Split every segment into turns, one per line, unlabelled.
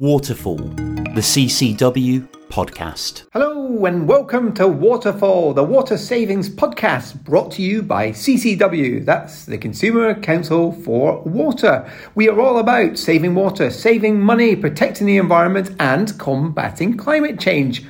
Waterfall, the CCW podcast.
Hello and welcome to Waterfall, the water savings podcast brought to you by CCW. That's the Consumer Council for Water. We are all about saving water, saving money, protecting the environment, and combating climate change.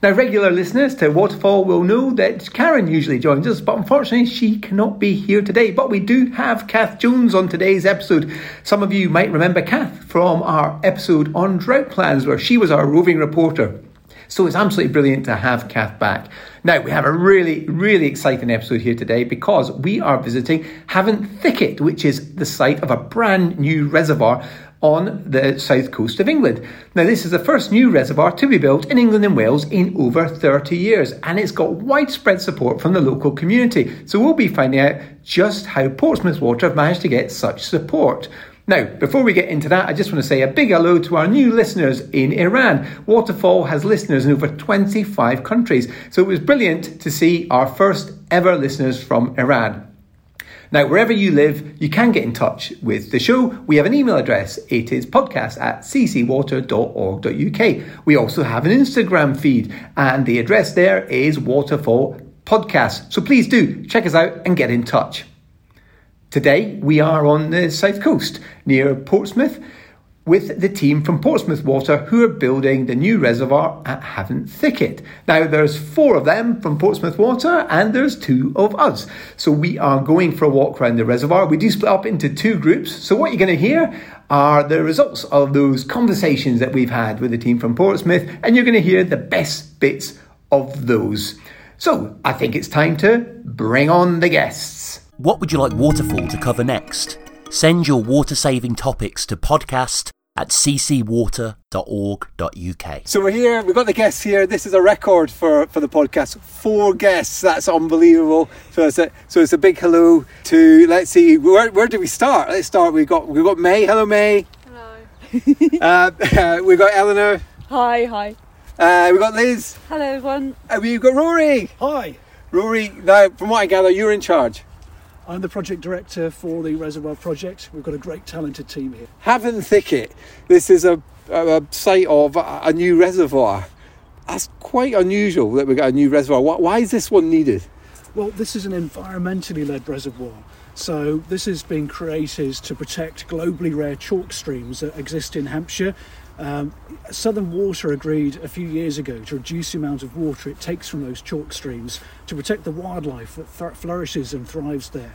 Now, regular listeners to Waterfall will know that Karen usually joins us, but unfortunately she cannot be here today. But we do have Kath Jones on today's episode. Some of you might remember Kath from our episode on drought plans, where she was our roving reporter. So it's absolutely brilliant to have Kath back. Now, we have a really, really exciting episode here today because we are visiting Havant Thicket, which is the site of a brand new reservoir on the south coast of England. Now, this is the first new reservoir to be built in England and Wales in over 30 years, and it's got widespread support from the local community. So, we'll be finding out just how Portsmouth Water have managed to get such support. Now, before we get into that, I just want to say a big hello to our new listeners in Iran. Waterfall has listeners in over 25 countries, so it was brilliant to see our first ever listeners from Iran. Now, wherever you live, you can get in touch with the show. We have an email address. It is podcast at ccwater.org.uk. We also have an Instagram feed, and the address there is Waterfall Podcast. So please do check us out and get in touch. Today, we are on the south coast near Portsmouth with the team from Portsmouth Water who are building the new reservoir at Havant Thicket. Now there's four of them from Portsmouth Water and there's two of us. So we are going for a walk around the reservoir. We do split up into two groups. So what you're going to hear are the results of those conversations that we've had with the team from Portsmouth and you're going to hear the best bits of those. So I think it's time to bring on the guests.
What would you like Waterfall to cover next? Send your water saving topics to podcast at ccwater.org.uk.
So we're here, we've got the guests here. This is a record for, for the podcast. Four guests, that's unbelievable. So it's a, so it's a big hello to, let's see, where, where do we start? Let's start, we've got, we've got May. Hello, May.
Hello.
Uh, we've got Eleanor.
Hi, hi.
Uh, we've got Liz.
Hello, everyone.
And we've got Rory.
Hi,
Rory, now, from what I gather, you're in charge.
I'm the project director for the Reservoir Project. We've got a great talented team here.
Havant Thicket, this is a, a, a site of a, a new reservoir. That's quite unusual that we've got a new reservoir. Why, why is this one needed?
Well, this is an environmentally led reservoir. So this is being created to protect globally rare chalk streams that exist in Hampshire. Um, Southern Water agreed a few years ago to reduce the amount of water it takes from those chalk streams to protect the wildlife that th- flourishes and thrives there.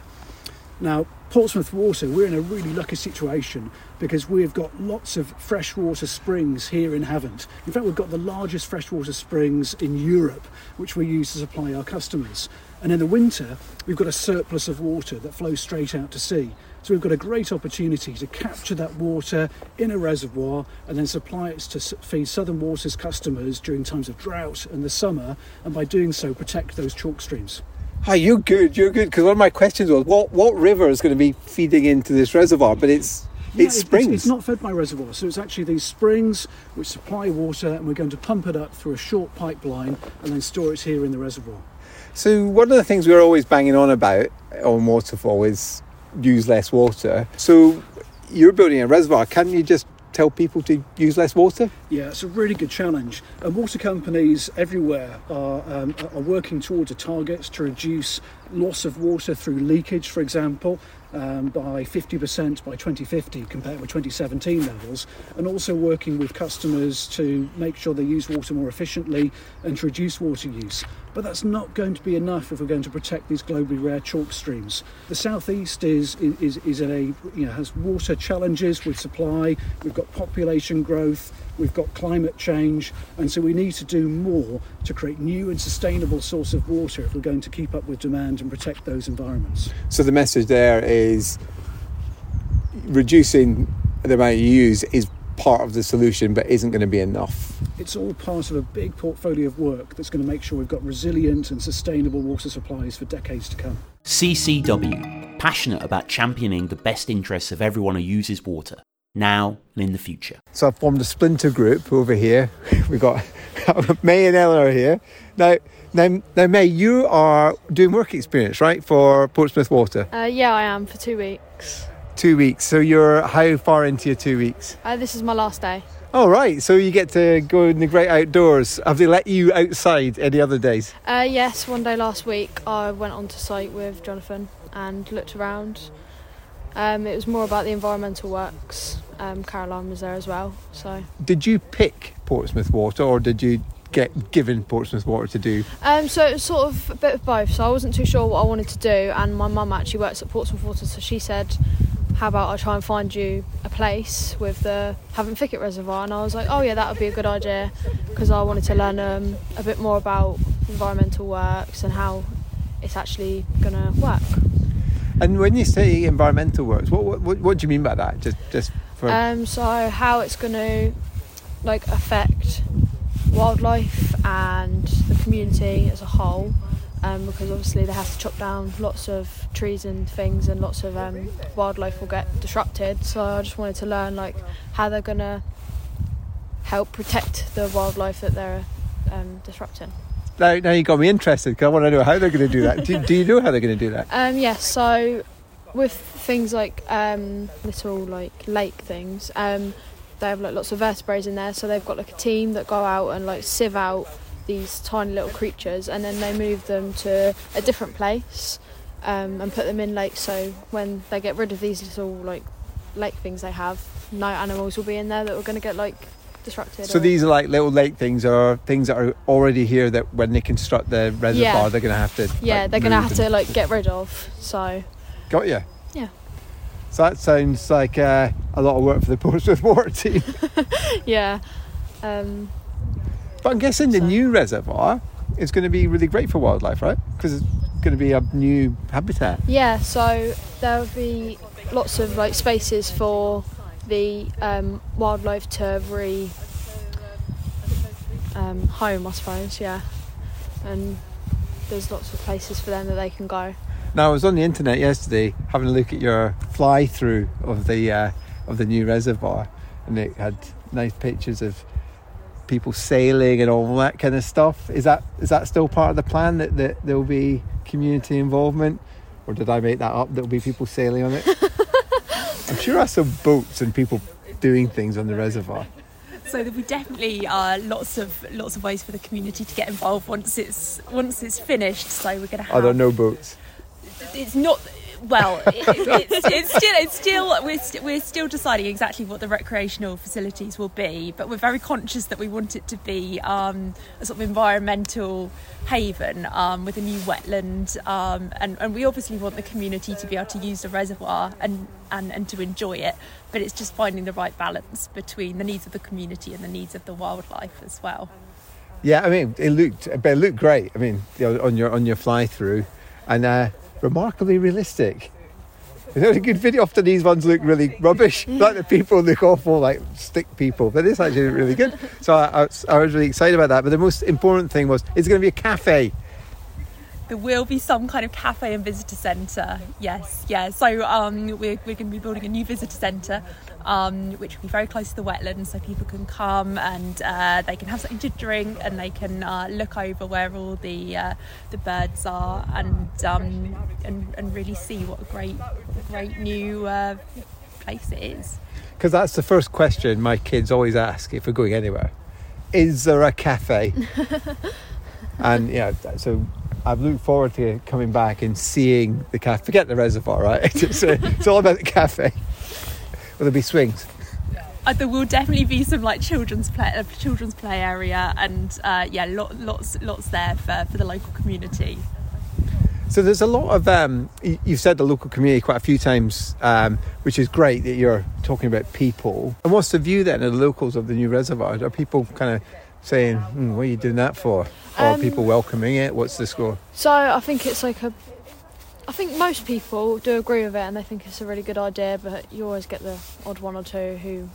Now, Portsmouth Water, we're in a really lucky situation because we've got lots of freshwater springs here in Havant. In fact, we've got the largest freshwater springs in Europe, which we use to supply our customers. And in the winter, we've got a surplus of water that flows straight out to sea. So we've got a great opportunity to capture that water in a reservoir and then supply it to feed Southern Water's customers during times of drought and the summer, and by doing so, protect those chalk streams.
Hi, you're good. You're good. Because one of my questions was, what what river is going to be feeding into this reservoir? But it's
Yeah,
it's
it-
springs.
It's, not fed by reservoirs, so it's actually these springs which supply water, and we're going to pump it up through a short pipeline and then store it here in the reservoir.
So one of the things we're always banging on about on waterfall is use less water. So you're building a reservoir. Can't you just tell people to use less water?
Yeah, it's a really good challenge. And water companies everywhere are, um, are working towards a target to reduce loss of water through leakage, for example, um, by 50% by 2050 compared with 2017 levels, and also working with customers to make sure they use water more efficiently and to reduce water use. But that's not going to be enough if we're going to protect these globally rare chalk streams. The southeast is is is at a you know has water challenges with supply. We've got population growth. We've got climate change, and so we need to do more to create new and sustainable source of water if we're going to keep up with demand and protect those environments.
So the message there is reducing the amount you use is part of the solution, but isn't going to be enough.
It's all part of a big portfolio of work that's going to make sure we've got resilient and sustainable water supplies for decades to come.
CCW, passionate about championing the best interests of everyone who uses water, now and in the future.
So I've formed a splinter group over here. We've got May and Eleanor here. Now, now, now, May, you are doing work experience, right, for Portsmouth Water?
Uh, yeah, I am for two weeks.
Two weeks. So you're how far into your two weeks?
Uh, this is my last day.
All right, so you get to go in the great outdoors. Have they let you outside any other days?
Uh, yes, one day last week I went onto site with Jonathan and looked around. Um, it was more about the environmental works. Um, Caroline was there as well, so
Did you pick Portsmouth Water or did you get given Portsmouth Water to do?
um, so it was sort of a bit of both. So I wasn't too sure what I wanted to do, and my mum actually works at Portsmouth Water, so she said, "How about I try and find you a place with the Havant Thicket Reservoir?" And I was like, "Oh yeah, that would be a good idea," because I wanted to learn um, a bit more about environmental works and how it's actually gonna work.
And when you say environmental works, what what, what, what do you mean by that? Just just for
Um, so how it's going to like affect wildlife and the community as a whole, um, because obviously they have to chop down lots of trees and things, and lots of um, wildlife will get disrupted. So I just wanted to learn like how they're going to help protect the wildlife that they're um, disrupting.
now, now you got me interested because I want to know how they're going to do that. do, do you know how they're going to do that?
Um, yes, so with things like um, little like lake things, um, they have like lots of vertebrates in there. So they've got like a team that go out and like sieve out these tiny little creatures, and then they move them to a different place um, and put them in lakes. So when they get rid of these little like lake things they have, no animals will be in there that are going to get like disrupted.
So
or-
these are like little lake things or things that are already here that when they construct the reservoir
Yeah.
they're going to have to
yeah,
like,
they're going to have
and-
to like get rid of. So
Got you.
Yeah.
So that sounds like uh, a lot of work for the Portsmouth Water team.
yeah. Um,
But I'm guessing the
So-
new reservoir is going to be really great for wildlife, right? Because it's going to be a new habitat.
Yeah, so there'll be lots of like spaces for the um, wildlife to re um, home, I suppose. Yeah, and there's lots of places for them that they can go.
Now I was on the internet yesterday having a look at your fly through of the uh, of the new reservoir, and it had nice pictures of people sailing and all that kind of stuff. Is that is that still part of the plan that, that there will be community involvement, or did I make that up? There will be people sailing on it. I'm sure I saw boats and people doing things on the reservoir.
So there will definitely uh, lots of lots of ways for the community to get involved once it's once it's finished. So we're going to have.
Are there no boats?
It's not. Well, it, it's, it's still it's still we're, st- we're still deciding exactly what the recreational facilities will be, but we're very conscious that we want it to be um, a sort of environmental haven um, with a new wetland, um, and, and we obviously want the community to be able to use the reservoir and, and, and to enjoy it. But it's just finding the right balance between the needs of the community and the needs of the wildlife as well.
Yeah, I mean, it looked, it looked great. I mean, on your on your fly through, and uh, remarkably realistic. Is that a good video? Often these ones look really rubbish, like the people look awful, like stick people. But this actually really good. So I, I, was, I was really excited about that. But the most important thing was, it's going to be a cafe.
There will be some kind of cafe and visitor centre. Yes, yeah. So um, we're, we're going to be building a new visitor centre, um, which will be very close to the wetlands, so people can come and uh, they can have something to drink and they can uh, look over where all the uh, the birds are and um, and and really see what a great great new uh, place it is.
Because that's the first question my kids always ask if we're going anywhere. Is there a cafe? and yeah, so I've looked forward to coming back and seeing the cafe. Forget the reservoir, right? It's, uh, it's all about the cafe. Will there be swings?
Uh, there will definitely be some like children's play, uh, children's play area, and uh, yeah, lot, lots, lots there for, for the local community.
So there's a lot of um, you've said the local community quite a few times, um, which is great that you're talking about people. And what's the view then of the locals of the new reservoir? Are people kind of saying, hmm, "What are you doing that for?" Or are
Um,
people welcoming it? What's the score?
So I think it's like a. I think most people do agree with it and they think it's a really good idea, but you always get the odd one or two who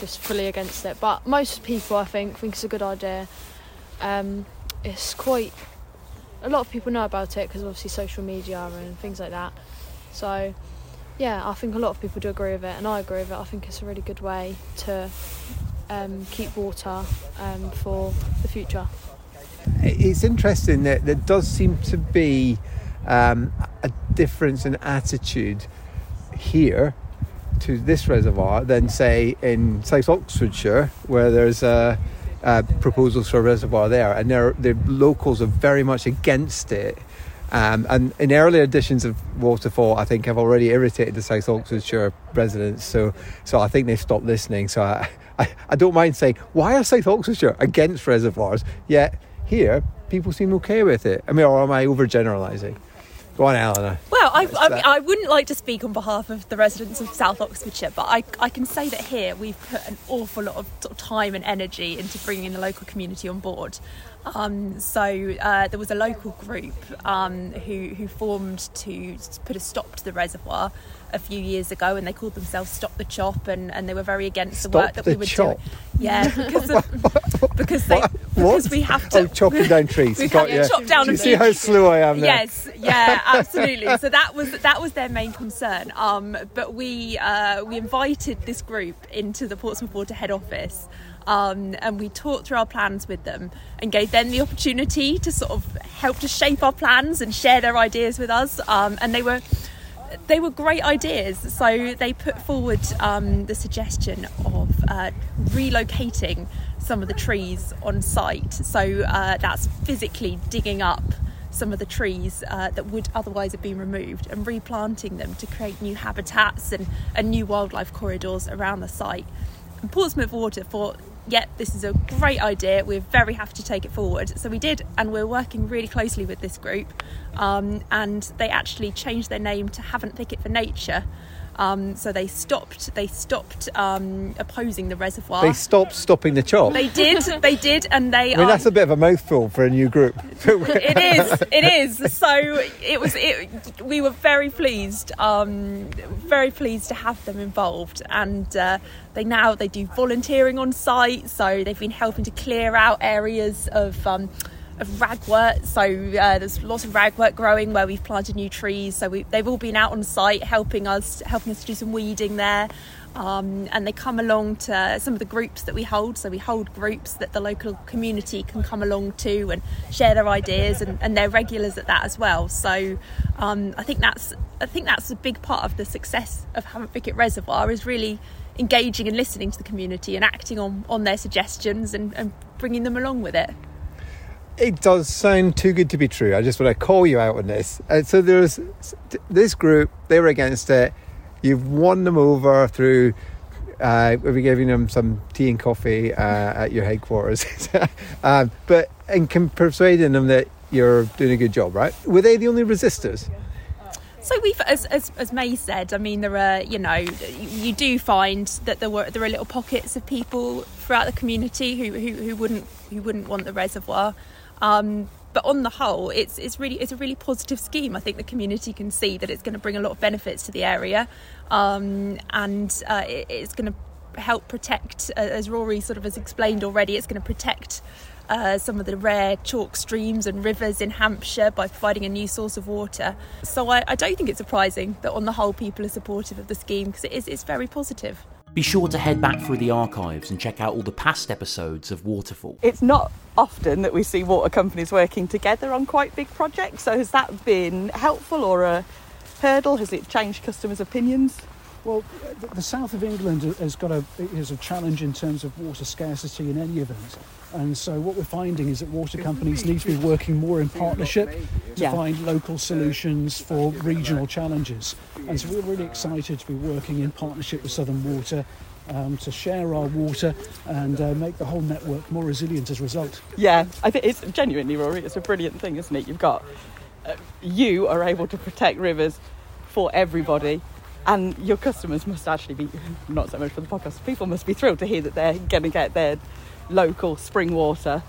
just fully against it. But most people, I think, think it's a good idea. Um, it's quite. A lot of people know about it because obviously social media and things like that. So, yeah, I think a lot of people do agree with it, and I agree with it. I think it's a really good way to um, keep water um, for the future.
It's interesting that there does seem to be um, a difference in attitude here to this reservoir than say in South Oxfordshire, where there's a, a proposals for a reservoir there, and the locals are very much against it. Um, and in earlier editions of Waterfall, I think I've already irritated the South Oxfordshire residents. So, so I think they've stopped listening. So I, I, I don't mind saying, why are South Oxfordshire against reservoirs? Yet here, people seem okay with it. I mean, or am I overgeneralising? Go on, Eleanor.
Well, I, I,
that.
I wouldn't like to speak on behalf of the residents of South Oxfordshire, but I, I can say that here we've put an awful lot of, sort of time and energy into bringing the local community on board. Um, so uh, there was a local group um, who, who formed to put a stop to the reservoir a few years ago, and they called themselves Stop the Chop, and, and they were very against the work that
the
we were
Chop?
doing. Yeah, because of, because they because we have to
Oh, chopping down trees.
we
Got
can't
you.
chop down
Do you
a
see how slow I am there?
Yes, yeah, absolutely. so that was that was their main concern. Um, but we uh, we invited this group into the Portsmouth Water head office. Um, and we talked through our plans with them and gave them the opportunity to sort of help to shape our plans and share their ideas with us. Um, and they were they were great ideas. So they put forward um, the suggestion of uh, relocating some of the trees on site. So uh, that's physically digging up some of the trees uh, that would otherwise have been removed and replanting them to create new habitats and, and new wildlife corridors around the site. And Portsmouth Water thought, yep, this is a great idea. We're very happy to take it forward. So we did, and we're working really closely with this group. Um, and they actually changed their name to Havant Thicket for Nature. Um, so they stopped. They stopped um, opposing the reservoir.
They stopped stopping the chop.
They did. They did, and they.
I mean,
um,
that's a bit of a mouthful for a new group.
it is. It is. So it was. It, we were very pleased. Um, very pleased to have them involved, and uh, they now they do volunteering on site. So they've been helping to clear out areas of. Of ragwort, so uh, there's lots of ragwort growing where we've planted new trees. So we, they've all been out on site helping us, helping us to do some weeding there. Um, and they come along to some of the groups that we hold. So we hold groups that the local community can come along to and share their ideas, and, and they're regulars at that as well. So um, I think that's I think that's a big part of the success of Havant Reservoir is really engaging and listening to the community and acting on, on their suggestions and, and bringing them along with it.
It does sound too good to be true. I just want to call you out on this. Uh, so there's this group; they were against it. You've won them over through. Uh, we're giving them some tea and coffee uh, at your headquarters, um, but and can persuading them that you're doing a good job, right? Were they the only resistors?
So we've, as, as, as May said, I mean, there are, you know, you do find that there were there are little pockets of people throughout the community who, who, who wouldn't who wouldn't want the reservoir. Um, but on the whole, it's it's really it's a really positive scheme. I think the community can see that it's going to bring a lot of benefits to the area, um, and uh, it, it's going to help protect, uh, as Rory sort of has explained already, it's going to protect uh, some of the rare chalk streams and rivers in Hampshire by providing a new source of water. So I, I don't think it's surprising that on the whole people are supportive of the scheme because it is it's very positive.
Be sure to head back through the archives and check out all the past episodes of Waterfall.
It's not often that we see water companies working together on quite big projects. So has that been helpful or a hurdle? Has it changed customers' opinions?
Well, the- the south of England has got a is a challenge in terms of water scarcity in any event, and so what we're finding is that water companies need to be working more in partnership to
Yeah.
find local solutions for regional challenges. And so we're really excited to be working in partnership with Southern Water. Um, to share our water and uh, make the whole network more resilient as a result.
Yeah, I think it's genuinely, Rory, it's a brilliant thing, isn't it? You've got, uh, you are able to protect rivers for everybody, and your customers must actually be, not so much for the podcast, people must be thrilled to hear that they're going to get their local spring water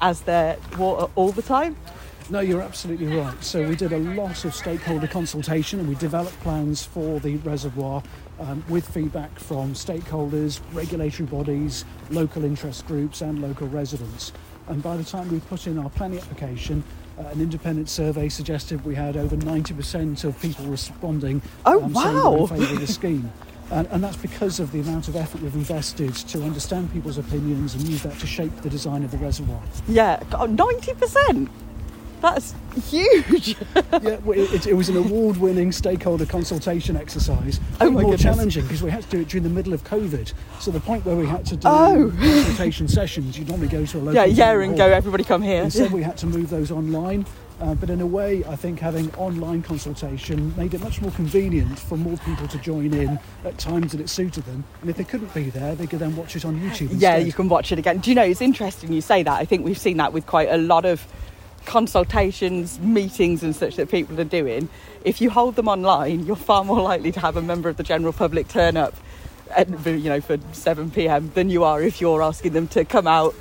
as their water all the time.
No, you're absolutely right. So we did a lot of stakeholder consultation and we developed plans for the reservoir um, with feedback from stakeholders, regulatory bodies, local interest groups and local residents. And by the time we put in our planning application, an independent survey suggested we had over 90% of people responding
Oh,
um, saying they were
wow.
in favour of the scheme. And, and that's because of the amount of effort we've invested to understand people's opinions and use that to shape the design of the reservoir.
Yeah, oh, 90%. That's huge.
yeah, well, it, it was an award-winning stakeholder consultation exercise.
Oh my
more
goodness.
challenging because we had to do it during the middle of COVID. So the point where we had to do
Oh.
consultation sessions, you normally go to a local
yeah, yeah, and go. Everybody come here.
Instead, we had to move those online. Uh, but in a way, I think having online consultation made it much more convenient for more people to join in at times that it suited them. And if they couldn't be there, they could then watch it on YouTube.
Yeah, you can watch it again. Do you know, it's interesting you say that. I think we've seen that with quite a lot of consultations, meetings, and such that people are doing. If you hold them online, you're far more likely to have a member of the general public turn up, at, you know, for 7 p.m. than you are if you're asking them to come out,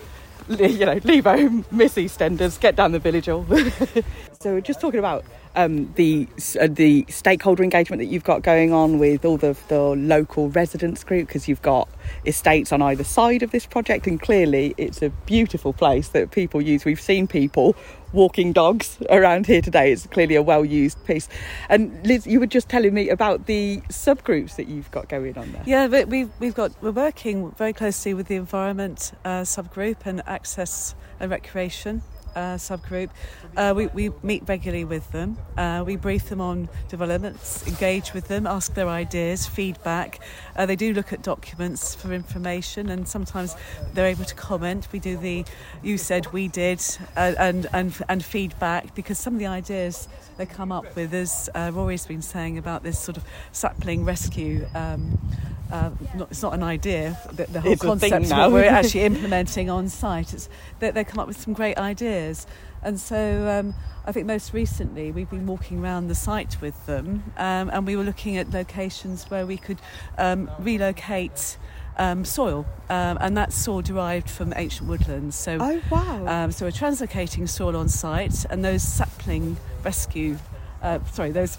you know, leave home, miss EastEnders, get down the village hall. so, just talking about um, the uh, the stakeholder engagement that you've got going on with all the, the local residents group because you've got estates on either side of this project and clearly it's a beautiful place that people use. We've seen people walking dogs around here today. It's clearly a well used piece. And liz you were just telling me about the subgroups that you've got going on there.
Yeah, we've we've got we're working very closely with the environment uh, subgroup and access and recreation uh, subgroup. Uh, we we meet regularly with them. Uh, we brief them on developments, engage with them, ask their ideas, feedback. Uh, they do look at documents for information, and sometimes they're able to comment. We do the you said we did uh, and and and feedback because some of the ideas they come up with, as uh, Rory's been saying about this sort of sapling rescue. Um, uh, not, it's not an idea. The, the whole
It's
concept
now.
we're actually implementing on site. It's, they, they come up with some great ideas, and so um, I think most recently we've been walking around the site with them, um, and we were looking at locations where we could um, relocate. Um, soil, um, and that's soil derived from ancient woodlands. So,
oh wow
um, so we're translocating soil on site, and those sapling rescue, uh, sorry, those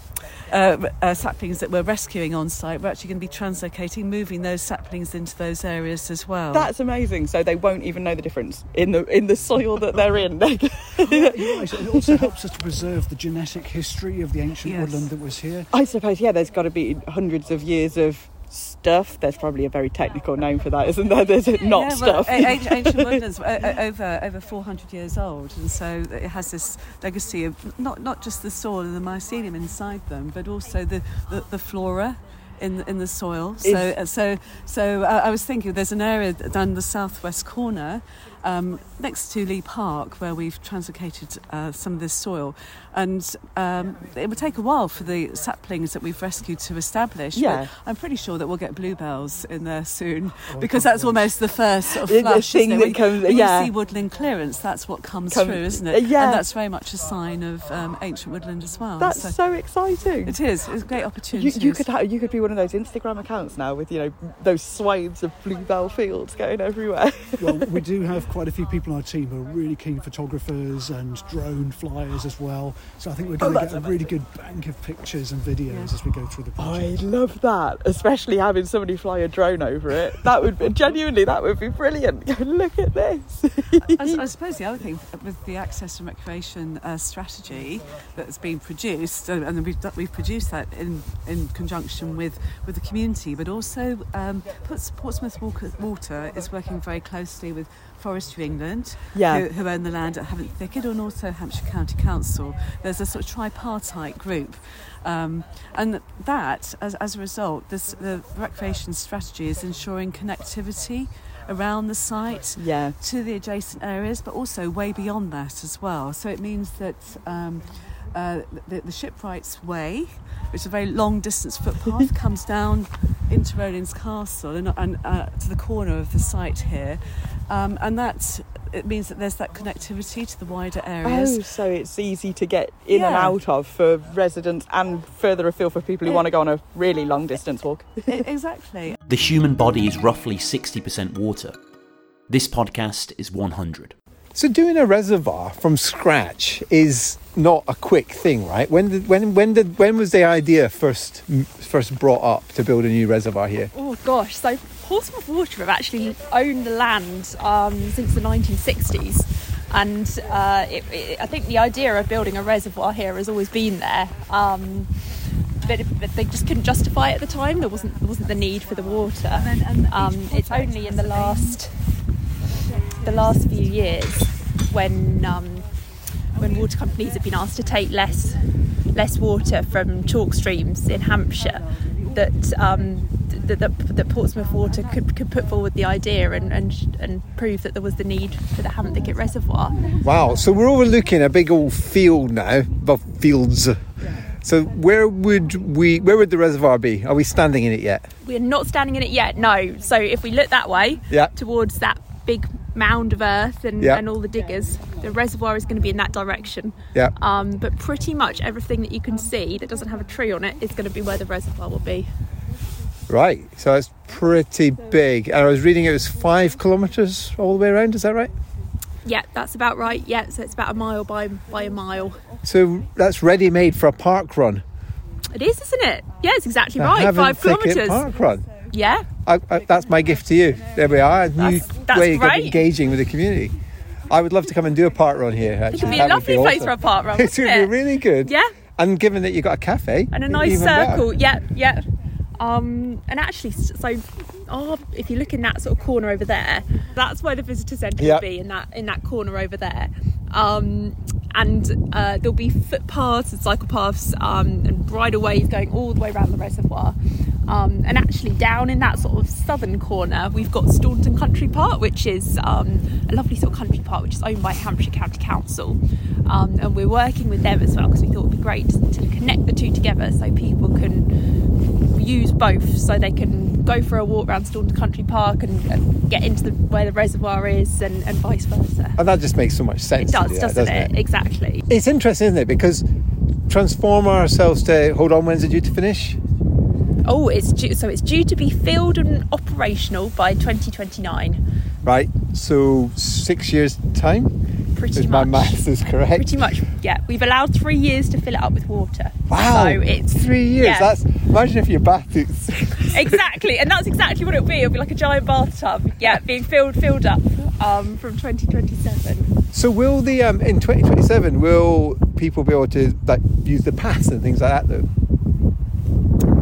uh, uh, saplings that we're rescuing on site, we're actually going to be translocating, moving those saplings into those areas as well.
that's amazing so they won't even know the difference in the in the soil that they're in
You're right. It also helps us to preserve the genetic history of the ancient
Yes.
woodland that was here.
I suppose, yeah, there's got to be hundreds of years of stuff. There's probably a very technical name for that, isn't there? There's not
yeah,
stuff.
a- ancient, uh, over over 400 years old, and so it has this legacy of not not just the soil and the mycelium inside them, but also the the, the flora. In, in the soil, so so so uh, I was thinking there's an area down the southwest corner, um, next to Leigh Park, where we've translocated uh, some of this soil, and um, it would take a while for the saplings that we've rescued to establish.
Yeah.
but I'm pretty sure that we'll get bluebells in there soon
Oh,
because that's almost the first sort of
The- the
flush.
thing that
When-
comes-
when
yeah.
you see woodland clearance, that's what comes
Come-
through, isn't it?
yeah.
And that's very much a sign of um, ancient woodland as well.
That's
so
so exciting.
it is. It's a great
You,
opportunity.
you could ha- you could be one of those Instagram accounts now with you know those swathes of bluebell fields going everywhere.
well, we do have quite a few people on our team who are really keen photographers and drone flyers as well. So I think we're going to
Oh, that's
get a really good bank of pictures and videos
Yeah.
as we go through the project.
I love that, especially having somebody fly a drone over it. That would be, genuinely that would be brilliant. Look at this.
I, I suppose the other thing with the access and recreation uh, strategy that's been produced, uh, and we've, we've produced that in, in conjunction with, with the community, but also um, Portsmouth Water is working very closely with Forestry England,
Yeah.
who, who own the land at Havant Thicket, and also Hampshire County Council. There's a sort of tripartite group. Um, and that, as, as a result, this, the recreation strategy is ensuring connectivity around the site
Yeah.
to the adjacent areas, but also way beyond that as well. So it means that um, uh, the, the Shipwrights Way, which is a very long distance footpath, comes down into Rowlands Castle and, and uh, to the corner of the site here. Um, and that it means that there's that connectivity to the wider areas.
Oh, so it's easy to get in and out of for residents and further afield for people who
Yeah.
want to go on a really long distance walk.
I- E, exactly.
The human body is roughly 60% water. This podcast is 100.
So doing a reservoir from scratch is not a quick thing, right? When did when when did when was the idea first first brought up to build a new reservoir here?
Oh gosh, so Portsmouth Water have actually owned the land um, since the 1960s. And uh, it, it, I think the idea of building a reservoir here has always been there. Um, but, but they just couldn't justify it at the time. There wasn't there wasn't the need for the water.
And then- and
um, it's only in the last the last few years when um,
when water companies have been asked to take less less water from chalk streams in Hampshire, that um, that, that, that Portsmouth Water could, could put forward the idea and, and and prove that there was the need for the Havant Thicket Reservoir.
Wow. So we're overlooking a big old field now, well, fields. So where would we? Where would the reservoir be? Are we standing in it yet?
We're not standing in it yet. No. So if we look that way,
Yeah.
towards that big mound of earth and,
Yeah.
and all the diggers, the reservoir is going to be in that direction.
Yeah.
Um, but pretty much everything that you can see that doesn't have a tree on it is going to be where the reservoir will be.
Right. So it's pretty big. And I was reading it was five kilometres all the way around. Is that right?
Yeah, that's about right. Yeah, so it's about a mile by by a mile.
So that's ready made for a park run.
It is, isn't it? Yeah, it's exactly
The
right. Five kilometres.
Park run.
Yeah.
I, I, that's my gift to you. There we are. A new
That's- that's
way of engaging with the community. I would love to come and do a park run here. Actually,
It could be
That
a
would
lovely place
awesome.
for a park run.
It
wouldn't
be really good.
Yeah.
And given that you've got a cafe
and a nice
even better.
circle. Yeah, yeah. Um, and actually, so oh, if you look in that sort of corner over there, that's where the visitor centre
Yep.
will be in that in that corner over there. Um, and uh, there'll be footpaths and cycle paths um, and bridleways going all the way around the reservoir. Um, and actually, down in that sort of southern corner, we've got Staunton Country Park, which is um, a lovely sort of country park which is owned by Hampshire County Council. Um, and we're working with them as well because we thought it would be great to connect the two together so people can use both so they can go for a walk around Staunton Country Park and, and get into the, where the reservoir is and, and vice versa.
And that just makes so much sense.
It does,
do that,
doesn't,
doesn't
it? Exactly.
It's interesting, isn't it? Because transform ourselves to hold on. When's it due to finish?
Oh, it's due, so it's due to be filled and operational by 2029.
Right. So six years time.
Pretty
if my maths is correct.
Pretty much, yeah. We've allowed three years to fill it up with water.
Wow.
So it's
three years.
yeah.
That's imagine if your bath is
exactly, and that's exactly what it'll be. It'll be like a giant bathtub, yeah, being filled filled up um, from 2027.
So will the um, in 2027 will people be able to like use the paths and things like that though,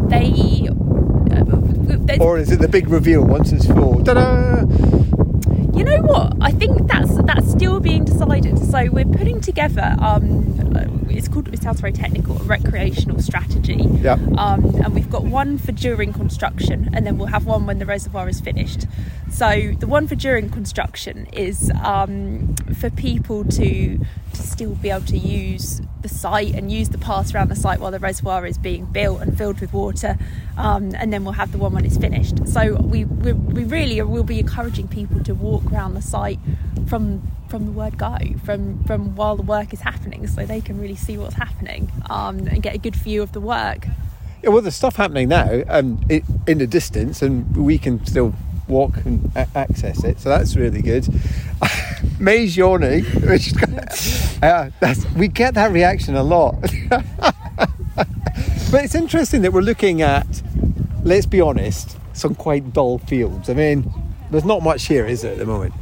They, uh,
or is it the big reveal once it's full? Ta-da!
You know what? I think that's that's still being decided. So we're putting together. Um, it's called. It sounds very technical. A recreational strategy.
Yeah.
Um, and we've got one for during construction, and then we'll have one when the reservoir is finished. So the one for during construction is um, for people to to still be able to use the site and use the paths around the site while the reservoir is being built and filled with water. Um, and then we'll have the one when it's finished. So we we, we really will be encouraging people to walk around the site from from the word go from from while the work is happening so they can really see what's happening um, and get a good view of the work
Yeah, well, there's stuff happening now um, in the distance, and we can still walk and a- access it. So that's really good. May's yawning, which uh, we get that reaction a lot. but it's interesting that we're looking at, let's be honest, some quite dull fields. I mean, there's not much here, is there, at the moment?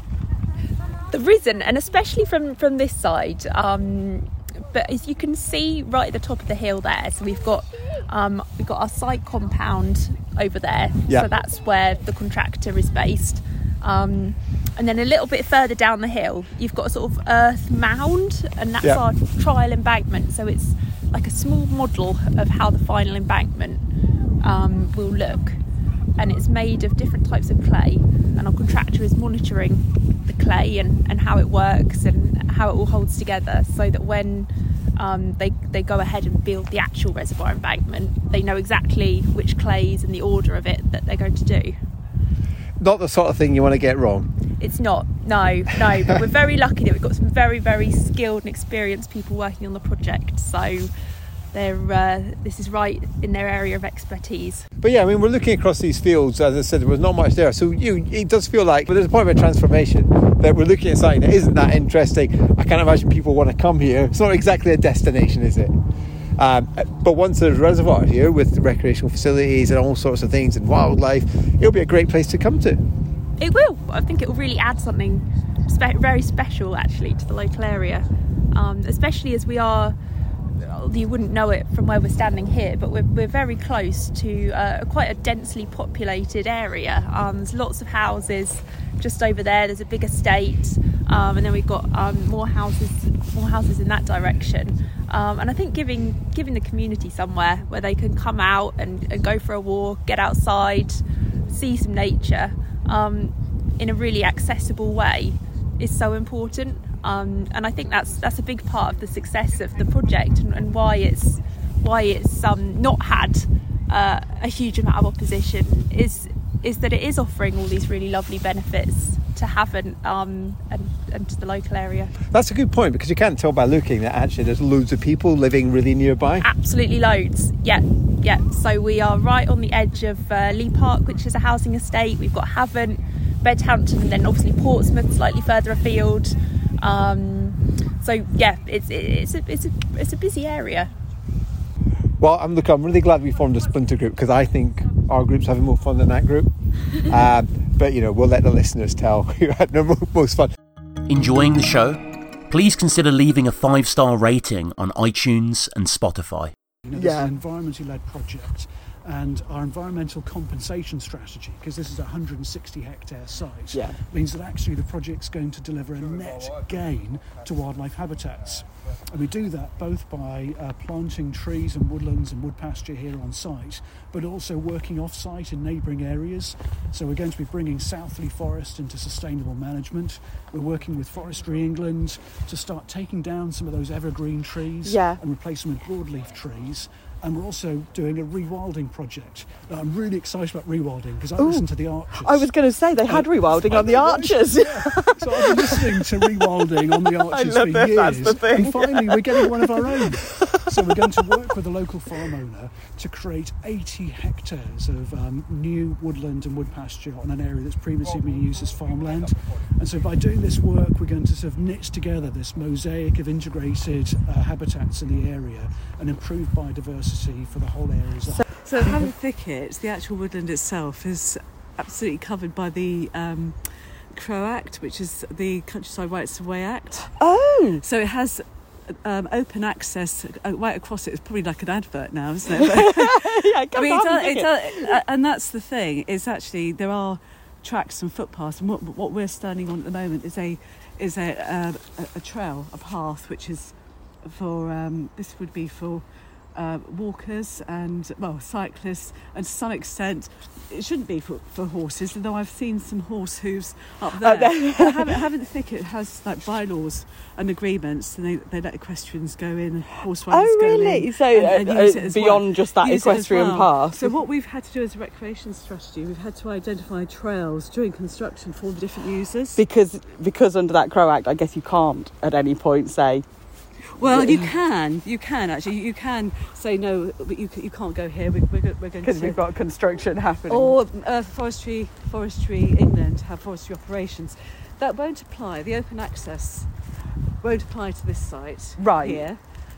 There isn't and especially from from this side um, but as you can see right at the top of the hill there so we've got um, we've got our site compound over there
Yeah.
so that's where the contractor is based um, and then a little bit further down the hill you've got a sort of earth mound and that's
Yeah.
our trial embankment so it's like a small model of how the final embankment um, will look and it's made of different types of clay and our contractor is monitoring the clay and, and how it works and how it all holds together so that when um, they, they go ahead and build the actual reservoir embankment they know exactly which clays and the order of it that they're going to do
Not the sort of thing you want to get wrong.
it's not no no but we're very lucky that we've got some very very skilled and experienced people working on the project so they're uh, this is right in their area of expertise
But yeah, I mean, we're looking across these fields. As I said, there was not much there. So you, it does feel like, but there's a point of transformation that we're looking at something that isn't that interesting. I can't imagine people want to come here. It's not exactly a destination, is it? Um, but once there's a reservoir here with recreational facilities and all sorts of things and wildlife, it'll be a great place to come to.
It will. I think it will really add something spe- very special, actually, to the local area, um, especially as we are you wouldn't know it from where we're standing here, but we're, we're very close to uh, quite a densely populated area. Um, there's lots of houses just over there. There's a big estate, um, and then we've got um, more houses, more houses in that direction. Um, and I think giving giving the community somewhere where they can come out and, and go for a walk, get outside, see some nature um, in a really accessible way is so important. Um, and I think that's that's a big part of the success of the project and, and why it's why it's um, not had uh, a huge amount of opposition is is that it is offering all these really lovely benefits to Havant um, and, and to the local area.
That's a good point because you can't tell by looking that actually there's loads of people living really nearby.
Absolutely loads. Yeah, yeah. So we are right on the edge of uh, Leigh Park, which is a housing estate. We've got Havant, Bedhampton, and then obviously Portsmouth, slightly further afield. Um, so yeah, it's it's a it's a it's a busy area.
Well, I'm look. I'm really glad we formed a splinter group because I think our group's having more fun than that group. um, but you know, we'll let the listeners tell who had the most fun.
Enjoying the show? Please consider leaving a five star rating on iTunes and Spotify.
You know, this
Yeah.
is an environmentally led project, and our environmental compensation strategy, because this is a 160 hectare site,
Yeah.
means that actually the project's going to deliver a net gain to wildlife habitats. And we do that both by uh, planting trees and woodlands and wood pasture here on site, but also working off site in neighbouring areas. So we're going to be bringing Southleigh Forest into sustainable management. We're working with Forestry England to start taking down some of those evergreen trees
Yeah.
and replace them with broadleaf trees. And we're also doing a rewilding project. Now, I'm really excited about rewilding because I listened to the Archers.
I was going to say they had rewilding on the. Archers.
So I've been listening to rewilding on the Archers for
that,
years,
that's the thing.
and finally we're getting one of our own. so we're going to work with a local farm owner to create 80 hectares of um, new woodland and wood pasture on an area that's previously been used as farmland. And so by doing this work, we're going to sort of knit together this mosaic of integrated uh, habitats in the area and improve biodiversity for the whole area as a whole.
So Havant Thicket, the actual woodland itself, is absolutely covered by the um, Crow Act, which is the Countryside Rights of Way Act.
oh,
So it has um, open access uh, right across it. It's probably like an advert now, isn't it? But-
yeah,
I mean, it does, it does, and that's the thing. Is actually there are tracks and footpaths, and what, what we're standing on at the moment is a is a uh, a, a trail, a path, which is for um, this would be for. Uh, walkers and well cyclists and to some extent it shouldn't be for, for horses although I've seen some horse hooves up there
there.
But Havant, Havant Thicket has like bylaws and agreements and they, they let equestrians go in and horse
Oh,
riders go in
really? So
and- and
uh,
use
uh,
it as well
beyond just that
use
equestrian
well.
path.
So what we've had to do as a recreation strategy, we've had to identify trails during construction for the different users.
because because under that Crow Act, I guess you can't at any point say
well, you can, you can actually, you can say no, but you you can't go here. We, we're, we're going
because we've got construction happening.
or uh, forestry, forestry England have forestry operations. That won't apply. The open access won't apply to this site
Right.
here,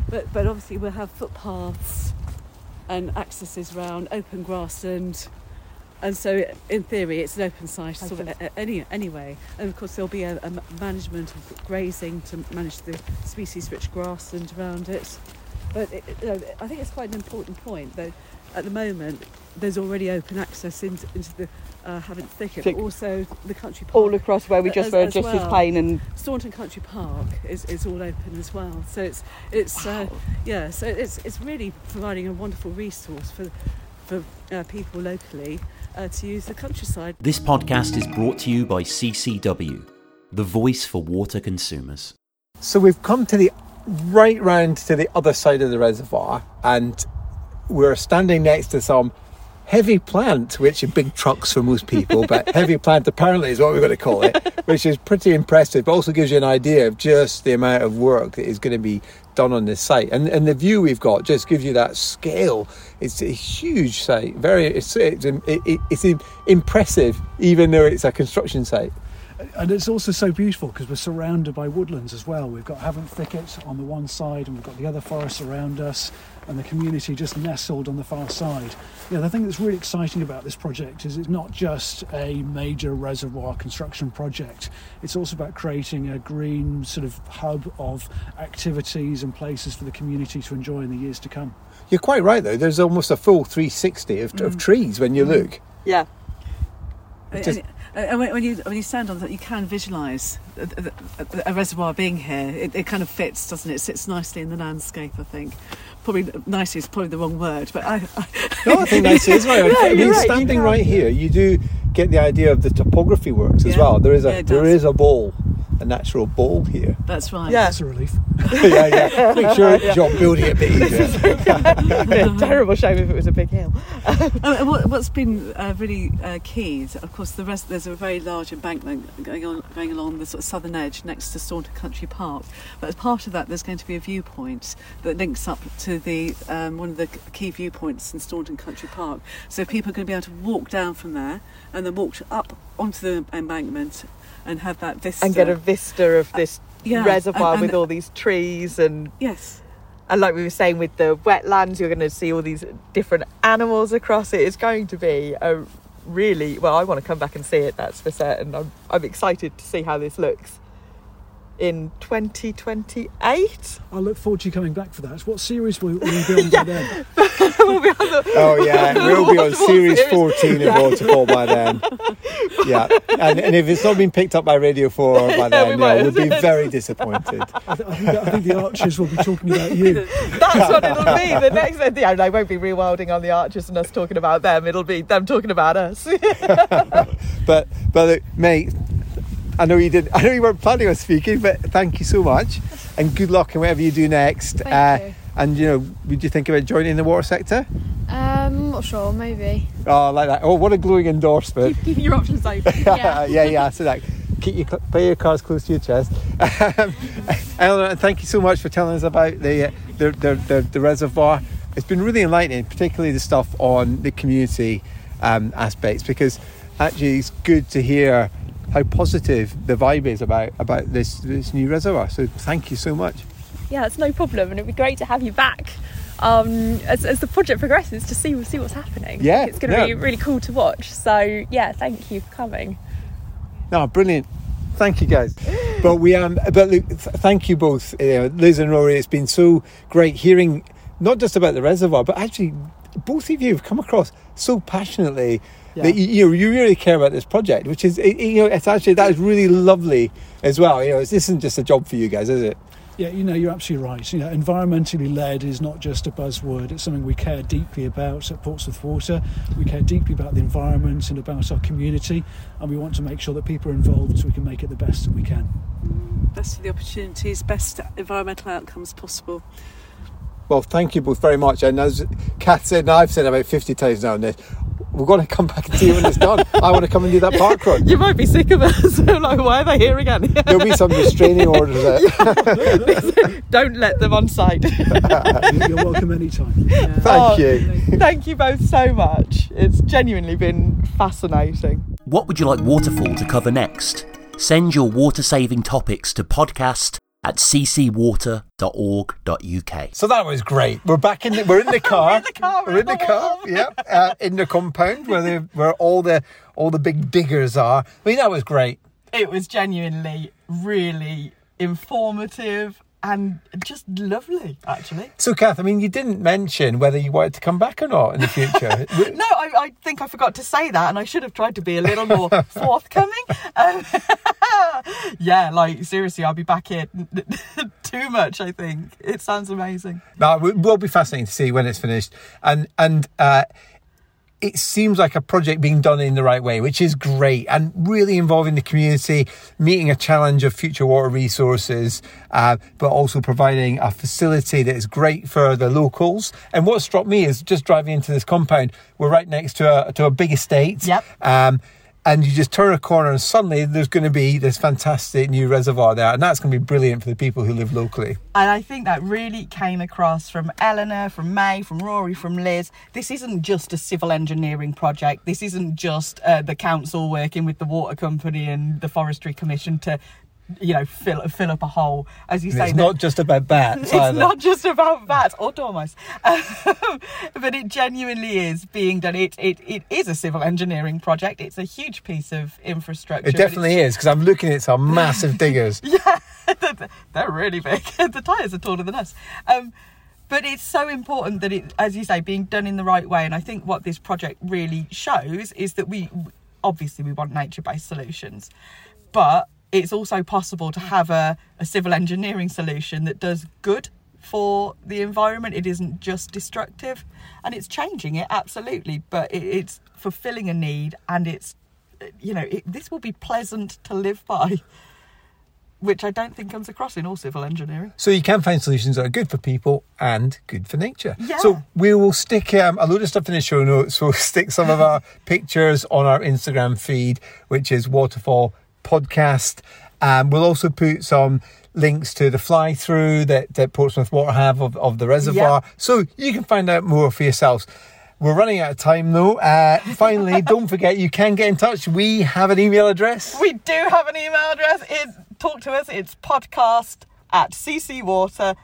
but but obviously we'll have footpaths and accesses around open grassland. And so, in theory, it's an open site sort of a- a- any, anyway. And of course, there'll be a, a management of grazing to manage the species-rich grassland around it. But it, you know, I think it's quite an important point that at the moment there's already open access into, into the uh, Havant Thicket,
Thick-
but also the country park.
all across where we just
as-
were
as
just as
well.
plain and
Staunton Country Park is, is all open as well. So it's it's uh, yeah, so it's it's really providing a wonderful resource for for uh, people locally uh, to use the countryside.
This podcast is brought to you by CCW, the voice for water consumers.
So we've come to the right round to the other side of the reservoir, and we're standing next to some heavy plant, which are big trucks for most people, but heavy plant apparently is what we're going to call it, which is pretty impressive, but also gives you an idea of just the amount of work that is going to be done on this site. And, and the view we've got just gives you that scale. It's a huge site, very, it's, it's, it, it- it's impressive, even though it's a construction site.
and it's also so beautiful because we're surrounded by woodlands as well. We've got Havant Thicket on the one side, and we've got the other forests around us, and the community just nestled on the far side. Yeah, the thing that's really exciting about this project is it's not just a major reservoir construction project. It's also about creating a green sort of hub of activities and places for the community to enjoy in the years to come.
You're quite right, though. There's almost a full 360 of, of mm. trees when you mm. look.
Yeah.
It
And, and when, when you when you stand on that, you can visualise a, a, a reservoir being here. It, it kind of fits, doesn't it? It sits nicely in the landscape. I think. Probably nicely is probably the wrong word, but I. I
No, I think it as well.
No,
I mean,
right,
standing right here, you do get the idea of the topography works as
Yeah.
well. There is a
Yeah,
there is a bowl, a natural ball here.
That's right.
Yeah.
That's a relief.
yeah, yeah. Make sure job building it a bit easier.
Terrible shame if it was a big hill.
And what, what's been uh, really uh, key is, of course, the rest. There's a very large embankment going on, going along the sort of southern edge next to Staunton Country Park. But as part of that, there's going to be a viewpoint that links up to the um, one of the key viewpoints in Staunton Country Park. So people are going to be able to walk down from there and then walk up onto the embankment and have that vista.
And get a vista of uh, this
yeah,
reservoir
and-
with all these trees and
yes.
and like we were saying with the wetlands, you're going to see all these different animals across it. It's going to be a really well. I want to come back and see it. That's for certain. I'm I'm excited to see how this looks in 2028.
I look forward to you coming back for that. What series will, will you be on by then?
we'll be on the,
Oh yeah, we'll be on series
series.
14 of Waterfall by then. Yeah, and, and if it's not been picked up by Radio 4 by
Yeah,
then,
we
yeah, we'll be very disappointed.
I, th- I, think, I think the Archers will be talking about you.
that's what it'll be. The next, yeah, they won't be rewilding on the archers and us talking about them. It'll be them talking about us.
But but mate, I know you did. I know you weren't planning on speaking, but thank you so much, and good luck in whatever you do next.
Thank you.
And you know, would you think about joining the water sector?
Um, not sure, maybe.
Oh, like that. Oh, what a glowing endorsement.
Keeping your options open.
Yeah.
yeah, yeah. So that keep your play your cards close to your chest. Um, Eleanor, thank you so much for telling us about the, uh, the, the, the the reservoir. It's been really enlightening, particularly the stuff on the community um, aspects, because actually it's good to hear how positive the vibe is about about this this new reservoir. So thank you so much.
yeah, it's no problem, and it'd be great to have you back um, as, as the project progresses to see see what's happening.
Yeah,
it's going to
yeah.
be really cool to watch. So yeah, thank you for coming.
No, brilliant. Thank you, guys. But we um, but look, th- thank you both, uh, Liz and Rory. It's been so great hearing not just about the reservoir, but actually both of you have come across so passionately that you, you really care about this project, which is you know it's actually that is really lovely as well. You know, this isn't just a job for you guys, is it?
Yeah, you know, you're absolutely right. You know, environmentally led is not just a buzzword. It's something we care deeply about at Portsmouth Water. We care deeply about the environment and about our community, and we want to make sure that people are involved so we can make it the best that we can.
Best of the opportunities, best environmental outcomes possible.
Well, thank you both very much. And as Kath said, and I've said about fifty times now, on this, we're going to come back and see it when it's done. I want to come and do that park run.
you might be sick of us. like, why are they here again?
There'll be some restraining orders. There.
Don't let them on site.
You're welcome anytime.
Thank
Oh,
you.
Thank you both so much. It's genuinely been fascinating.
What would you like Waterfall to cover next? Send your water saving topics to podcast at ccwater.org.uk.
So that was great. We're back in the we're in the car.
We're in the car,
We're in the car. Yep. Uh, in the compound where the where all the all the big diggers are. I mean that was great.
It was genuinely really informative and just lovely, actually.
So Kath, I mean you didn't mention whether you wanted to come back or not in the future.
No, I, I think I forgot to say that, and I should have tried to be a little more forthcoming. Um, yeah, like seriously, I'll be back here too much. I think it sounds amazing.
no, it will be fascinating to see when it's finished. And and uh it seems like a project being done in the right way, which is great and really involving the community, meeting a challenge of future water resources, uh, but also providing a facility that is great for the locals. And what struck me is just driving into this compound, we're right next to a to a big estate.
Yep.
Um, and you just turn a corner and suddenly there's going to be this fantastic new reservoir there and that's going to be brilliant for the people who live locally.
And i think that really came across from eleanor from may from rory from liz. This isn't just a civil engineering project. This isn't just uh, the council working with the water company and the forestry commission to you know fill fill up a hole as you
And
say
it's not just about bats
it's
either.
not just about bats or dormice, um, but it genuinely is being done. It, it it is a civil engineering project. It's a huge piece of infrastructure.
it definitely is because i'm looking at some massive diggers
it's- They're really big. the tires are taller than us. Um, but it's so important that it, as you say, being done in the right way. And I think what this project really shows is that we obviously we want nature-based solutions, but it's also possible to have a, a civil engineering solution that does good for the environment. It isn't just destructive, and it's changing it absolutely. But it, it's fulfilling a need, and it's you know it, this will be pleasant to live by. Which I don't think comes across in all civil engineering.
So you can find solutions that are good for people and good for nature.
Yeah.
So we will stick um, a load of stuff in the show notes. We'll stick some of our pictures on our Instagram feed, which is Waterfall Podcast. Um, we'll also put some links to the fly through that, that Portsmouth Water have of, of the reservoir. So you can find out more for yourselves. We're running out of time though. Uh, finally, don't forget you can get in touch. We have an email address.
We do have an email address. It, talk to us. It's podcast at ccwater.org.uk.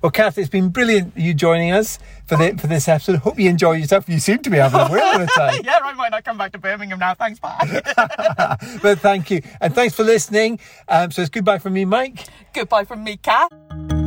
Well, Kath, it's been brilliant you joining us for the, for this episode. Hope you enjoy yourself. You seem to be having a whale of a time.
yeah, I might not come back to Birmingham now. Thanks, bye.
But thank you. And thanks for listening. Um, so it's goodbye from me, Mike.
Goodbye from me, Kat.